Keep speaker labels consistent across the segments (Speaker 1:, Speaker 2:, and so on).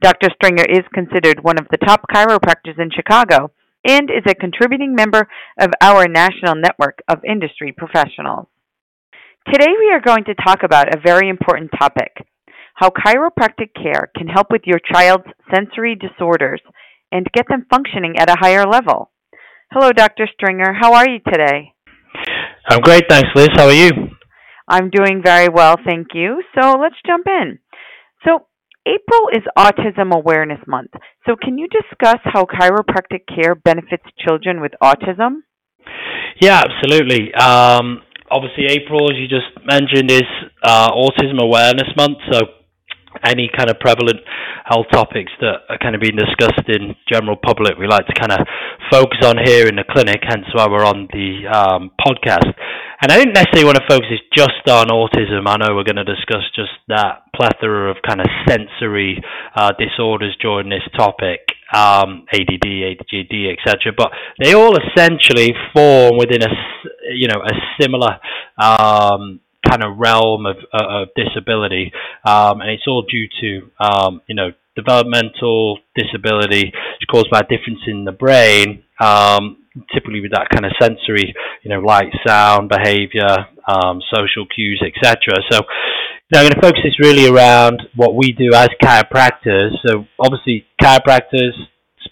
Speaker 1: Dr. Stringer is considered one of the top chiropractors in Chicago and is a contributing member of our national network of industry professionals. Today we are going to talk about a very important topic how chiropractic care can help with your child's sensory disorders and get them functioning at a higher level. Hello, Dr. Stringer. How are you today?
Speaker 2: I'm great, thanks, Liz. How are you?
Speaker 1: I'm doing very well, thank you. So let's jump in. So, April is Autism Awareness Month. So, can you discuss how chiropractic care benefits children with autism?
Speaker 2: Yeah, absolutely. Um, obviously, April, as you just mentioned, is uh, Autism Awareness Month. So, any kind of prevalent health topics that are kind of being discussed in general public, we like to kind of focus on here in the clinic, hence why we're on the um, podcast. And I didn't necessarily want to focus just on autism. I know we're going to discuss just that plethora of kind of sensory uh, disorders during this topic, um, ADD, ADHD, etc. But they all essentially form within a, you know, a similar um, kind of realm of, uh, of disability, um, and it's all due to um, you know developmental disability caused by a difference in the brain, um, typically with that kind of sensory, you know, light, sound, behavior, um, social cues, etc. So. Now, I'm going to focus this really around what we do as chiropractors. So, obviously, chiropractors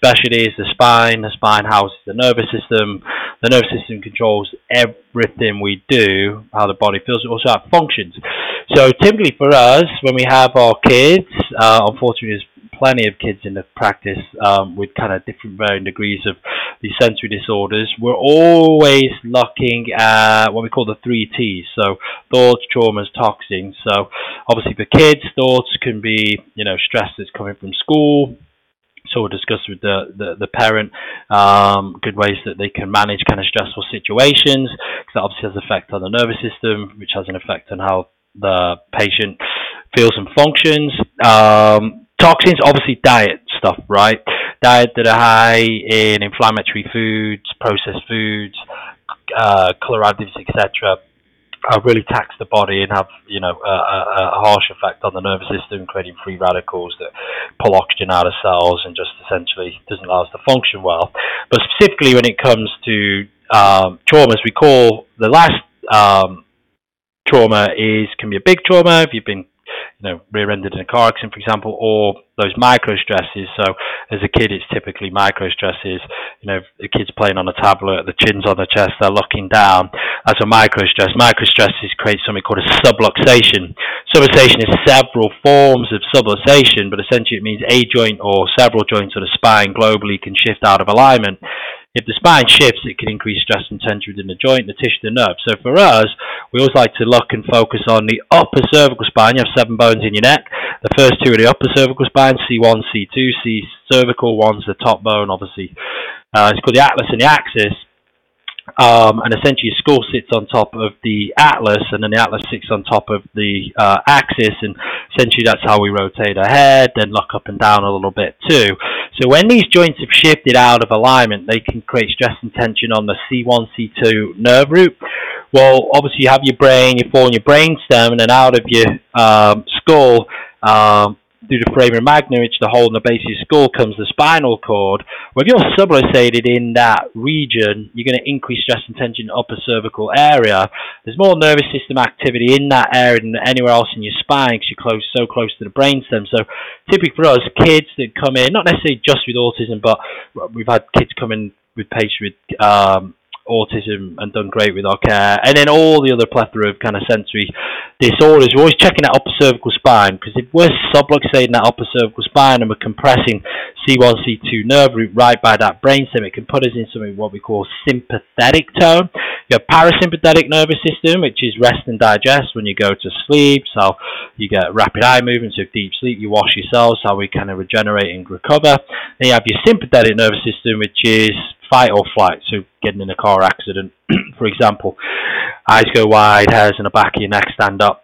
Speaker 2: specialty is the spine. The spine houses the nervous system. The nervous system controls everything we do, how the body feels, also how it functions. So typically for us, when we have our kids, uh, unfortunately there's plenty of kids in the practice um, with kind of different varying degrees of these sensory disorders. We're always looking at what we call the three T's. So thoughts, traumas, toxins. So obviously for kids, thoughts can be, you know, stress that's coming from school, we'll discuss with the, the, the parent um, good ways that they can manage kind of stressful situations because that obviously has an effect on the nervous system, which has an effect on how the patient feels and functions. Um, toxins, obviously diet stuff, right? Diet that are high in inflammatory foods, processed foods, uh, color additives, etc uh, really tax the body and have you know a, a, harsh effect on the nervous system, creating free radicals that pull oxygen out of cells and just essentially doesn't allow us to function well. But specifically when it comes to um, traumas, we call the last um, trauma is can be a big trauma if you've been you know, rear-ended in a car accident, for example, or those micro stresses. So as a kid, it's typically micro stresses. You know, the kid's playing on a tablet, the chin's on the chest, they're looking down. That's a micro stress. Micro stresses create something called a subluxation. Subluxation is several forms of subluxation, but essentially it means a joint or several joints of the spine globally can shift out of alignment. If the spine shifts, it can increase stress and tension within the joint, the tissue, the nerve. So for us, we always like to look and focus on the upper cervical spine. You have seven bones in your neck. The first two are the upper cervical spine, C1, C2. C cervical, one's the top bone, obviously. Uh, it's called the atlas and the axis. Um, and essentially your skull sits on top of the atlas and then the atlas sits on top of the uh, axis and essentially that's how we rotate our head and look up and down a little bit too. So when these joints have shifted out of alignment they can create stress and tension on the c1 c2 nerve root. Well obviously you have your brain you fall in your brain stem and then out of your um, skull um, through the foramen magnum, which the hole in the base of your skull, comes the spinal cord. If you're subluxated in that region, you're going to increase stress and tension in the upper cervical area. There's more nervous system activity in that area than anywhere else in your spine because you're close, so close to the brainstem. So, typically for us, kids that come in, not necessarily just with autism, but we've had kids come in with patients with um, autism and done great with our care, and then all the other plethora of kind of sensory disorders. We're always checking that upper cervical spine because if we're subluxating that upper cervical spine and we're compressing C1, C2 nerve root right by that brainstem, it can put us in something what we call sympathetic tone. You have parasympathetic nervous system, which is rest and digest when you go to sleep. So you get rapid eye movements of deep sleep. You wash your cells, so we kind of regenerate and recover. Then you have your sympathetic nervous system, which is fight or flight. So getting in a car accident, for example, eyes go wide, hairs in the back of your neck stand up,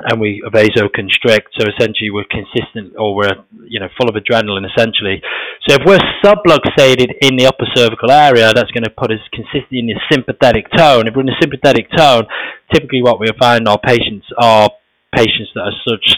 Speaker 2: and we vasoconstrict. So essentially, we're consistent, or we're you know full of adrenaline. Essentially, so if we're subluxated in the upper cervical area, that's going to put us consistently in the sympathetic tone. If we're in the sympathetic tone, typically what we find our patients are patients that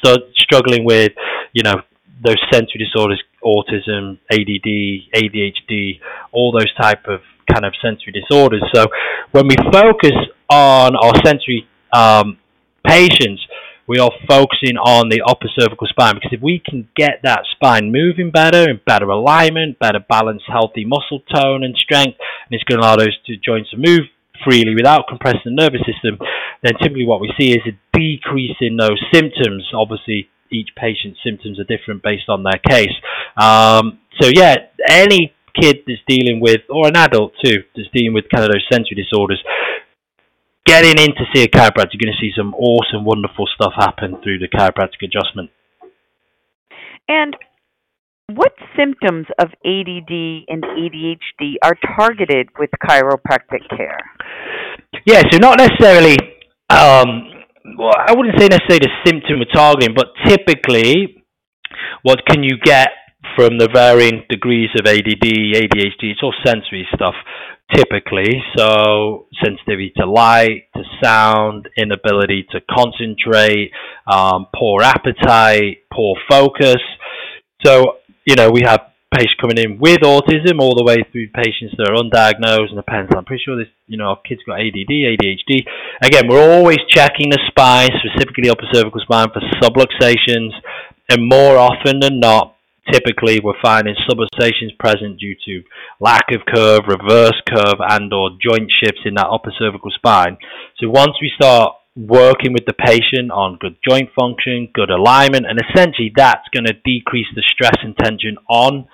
Speaker 2: are struggling with you know those sensory disorders, autism, ADD, ADHD, all those type of kind of sensory disorders. So when we focus on our sensory um, patients, we are focusing on the upper cervical spine because if we can get that spine moving better in better alignment, better balance, healthy muscle tone and strength, and it's going to allow those two joints to move freely without compressing the nervous system, then typically what we see is a decrease in those symptoms. Obviously, each patient's symptoms are different based on their case. Um, so yeah, any kid that's dealing with, or an adult too, that's dealing with kind of those sensory disorders, getting in to see a chiropractor, you're going to see some awesome, wonderful stuff happen through the chiropractic adjustment.
Speaker 1: And what symptoms of ADD and ADHD are targeted with chiropractic care?
Speaker 2: Yeah, so not necessarily um, well, I wouldn't say necessarily the symptom we're targeting, but typically, what can you get from the varying degrees of ADD, ADHD? It's all sensory stuff, typically. So, sensitivity to light, to sound, inability to concentrate, um, poor appetite, poor focus. So, you know, we have patients coming in with autism all the way through patients that are undiagnosed and depends. I'm pretty sure this, you know, our kids got ADD, ADHD. Again, we're always checking the spine, specifically upper cervical spine for subluxations, and more often than not, typically we're finding subluxations present due to lack of curve, reverse curve, and or joint shifts in that upper cervical spine. So once we start working with the patient on good joint function, good alignment, and essentially that's going to decrease the stress and tension on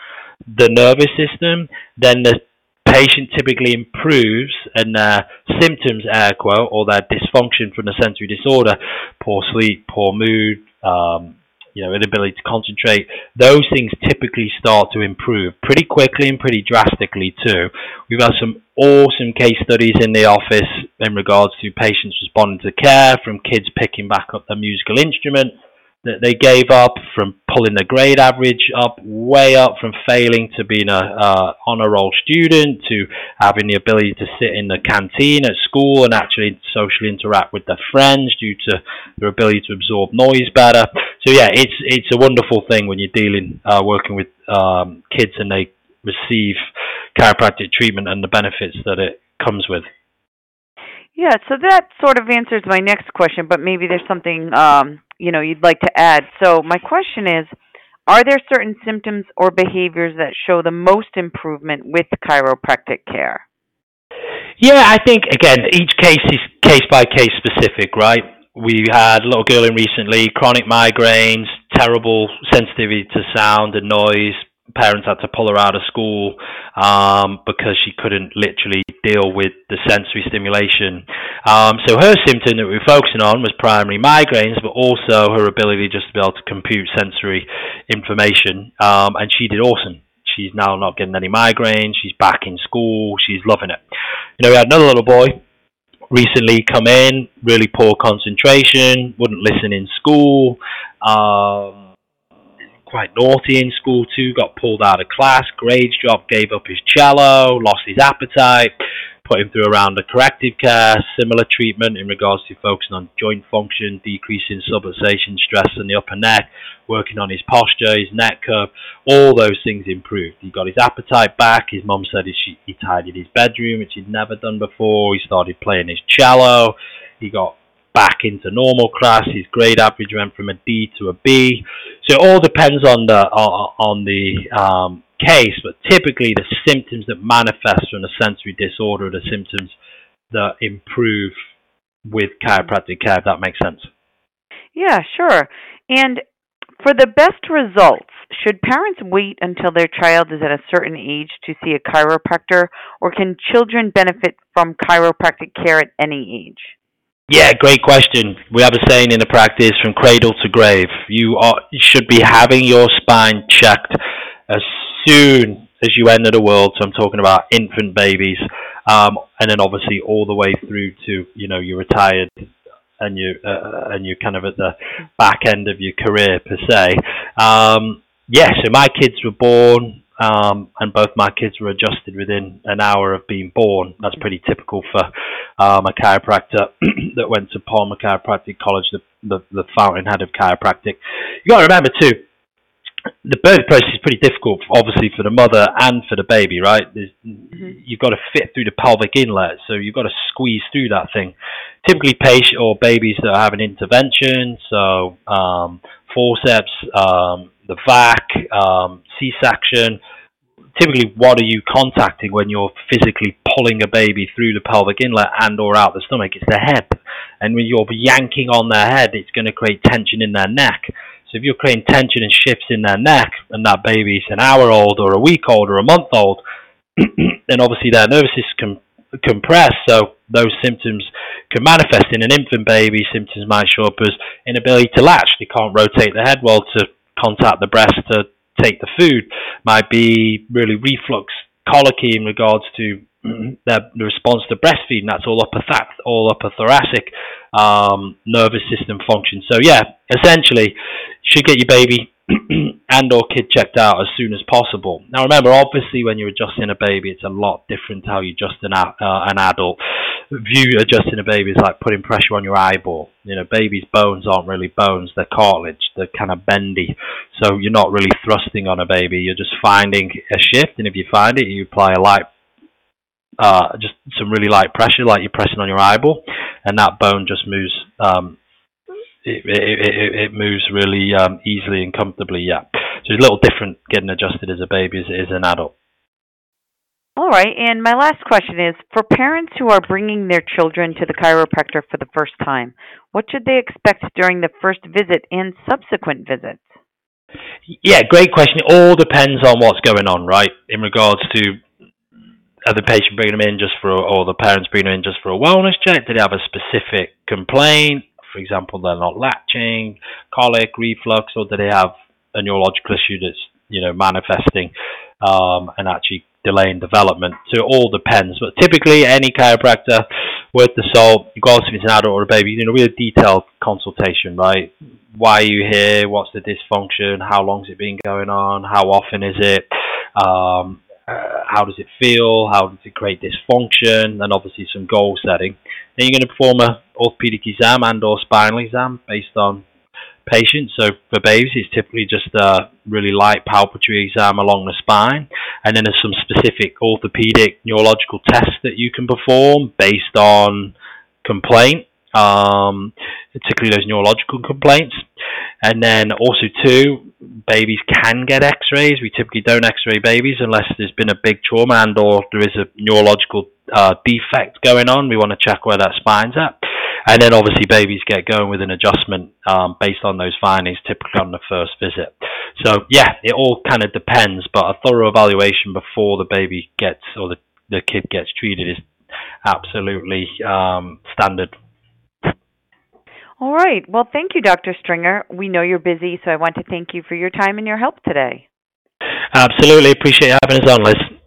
Speaker 2: the nervous system, then the patient typically improves and their symptoms, air quote, or their dysfunction from the sensory disorder, poor sleep, poor mood, um, you know, inability to concentrate, those things typically start to improve pretty quickly and pretty drastically too. We've had some awesome case studies in the office in regards to patients responding to care, from kids picking back up their musical instrument that they gave up from pulling the grade average up way up from failing to being a uh, honor roll student to having the ability to sit in the canteen at school and actually socially interact with their friends due to their ability to absorb noise better. So yeah, it's it's a wonderful thing when you're dealing uh, working with um, kids and they receive chiropractic treatment and the benefits that it comes with.
Speaker 1: Yeah, so that sort of answers my next question, but maybe there's something um, you know you'd like to add. So my question is, are there certain symptoms or behaviors that show the most improvement with chiropractic care?
Speaker 2: Yeah, I think again each case is case by case specific, right? We had a little girl in recently, chronic migraines, terrible sensitivity to sound and noise, parents had to pull her out of school um, because she couldn't literally deal with the sensory stimulation. Um, so her symptom that we were focusing on was primary migraines, but also her ability just to be able to compute sensory information. Um, and she did awesome. She's now not getting any migraines. She's back in school. She's loving it. You know, we had another little boy recently come in, really poor concentration, wouldn't listen in school. Um, quite naughty in school too, got pulled out of class, grades dropped, gave up his cello, lost his appetite, put him through a round of corrective care, similar treatment in regards to focusing on joint function, decreasing subluxation stress in the upper neck, working on his posture, his neck curve, all those things improved. He got his appetite back. His mum said he, he tidied his bedroom, which he'd never done before. He started playing his cello. He got back into normal class. His grade average went from a D to a B. So it all depends on the on the um, case, but typically the symptoms that manifest from a sensory disorder are the symptoms that improve with chiropractic care. If that makes sense.
Speaker 1: Yeah, sure. And for the best results, should parents wait until their child is at a certain age to see a chiropractor, or can children benefit from chiropractic care at any age?
Speaker 2: Yeah, great question. We have a saying in the practice from cradle to grave. You, are, you should be having your spine checked as soon as you enter the world. So I'm talking about infant babies, um, and then obviously all the way through to you know you're retired and you uh, and you're kind of at the back end of your career per se. Um, yeah, so my kids were born um, and both my kids were adjusted within an hour of being born. That's pretty typical for um, a chiropractor that went to Palmer Chiropractic College, the, the, the fountainhead of chiropractic. You got to remember too, the birth process is pretty difficult, obviously for the mother and for the baby, right? Mm-hmm. You've got to fit through the pelvic inlet, so you've got to squeeze through that thing. Typically, patient or babies that have an intervention, so um, forceps, um, the VAC, um, C-section. Typically, what are you contacting when you're physically pulling a baby through the pelvic inlet and or out the stomach? It's the head. And when you're yanking on their head, it's going to create tension in their neck. So if you're creating tension and shifts in their neck, and that baby's an hour old or a week old or a month old, then obviously their nervous system compress. So those symptoms can manifest in an infant baby. Symptoms might show up as inability to latch. They can't rotate the head well to contact the breast to take the food. Might be really reflux colicky in regards to their the response to breastfeeding. That's all upper th- all upper thoracic um, nervous system function. So yeah, essentially, should get your baby and or kid checked out as soon as possible. Now remember, obviously, when you're adjusting a baby, it's a lot different to how you adjust an, uh, an adult. View adjusting a baby is like putting pressure on your eyeball. You know, babies' bones aren't really bones; they're cartilage. They're kind of bendy, so you're not really thrusting on a baby. You're just finding a shift, and if you find it, you apply a light uh, just some really light pressure, like you're pressing on your eyeball, and that bone just moves. Um, it, it, it moves really um, easily and comfortably. Yeah, so it's a little different getting adjusted as a baby as it is an adult.
Speaker 1: All right, and my last question is for parents who are bringing their children to the chiropractor for the first time, what should they expect during the first visit and subsequent visits?
Speaker 2: Yeah, great question. It all depends on what's going on, right? In regards to are the patient bringing them in just for, or the parents bringing them in just for a wellness check? Did they have a specific complaint? For example, they're not latching, colic, reflux, or do they have a neurological issue that's you know manifesting um, and actually delaying development? So it all depends. But typically, any chiropractor worth the salt, regardless if it's an adult or a baby, you know, we have detailed consultation, right? Why are you here? What's the dysfunction? How long's it been going on? How often is it? Um, uh, how does it feel? How does it create dysfunction? And obviously some goal setting. Then you're going to perform a orthopedic exam and or spinal exam based on patients. So for babies, it's typically just a really light palpatory exam along the spine. And then there's some specific orthopedic neurological tests that you can perform based on complaint, um, particularly those neurological complaints. And then also too, babies can get X-rays. We typically don't X-ray babies unless there's been a big trauma and or there is a neurological uh, defect going on. We want to check where that spine's at. And then obviously babies get going with an adjustment um, based on those findings, typically on the first visit. So yeah, it all kind of depends, but a thorough evaluation before the baby gets or the, the kid gets treated is absolutely um, standard
Speaker 1: all right. Well, thank you, Dr. Stringer. We know you're busy, so I want to thank you for your time and your help today.
Speaker 2: Absolutely. Appreciate having us on, Liz.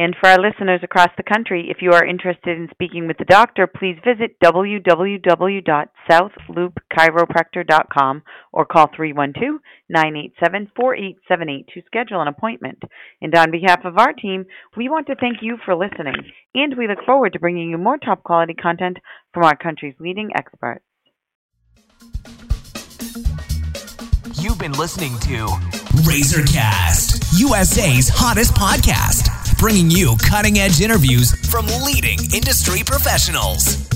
Speaker 1: And for our listeners across the country, if you are interested in speaking with the doctor, please visit www.southloopchiropractor.com or call 312 987 4878 to schedule an appointment. And on behalf of our team, we want to thank you for listening, and we look forward to bringing you more top quality content from our country's leading experts.
Speaker 3: You've been listening to Razorcast, USA's hottest podcast, bringing you cutting edge interviews from leading industry professionals.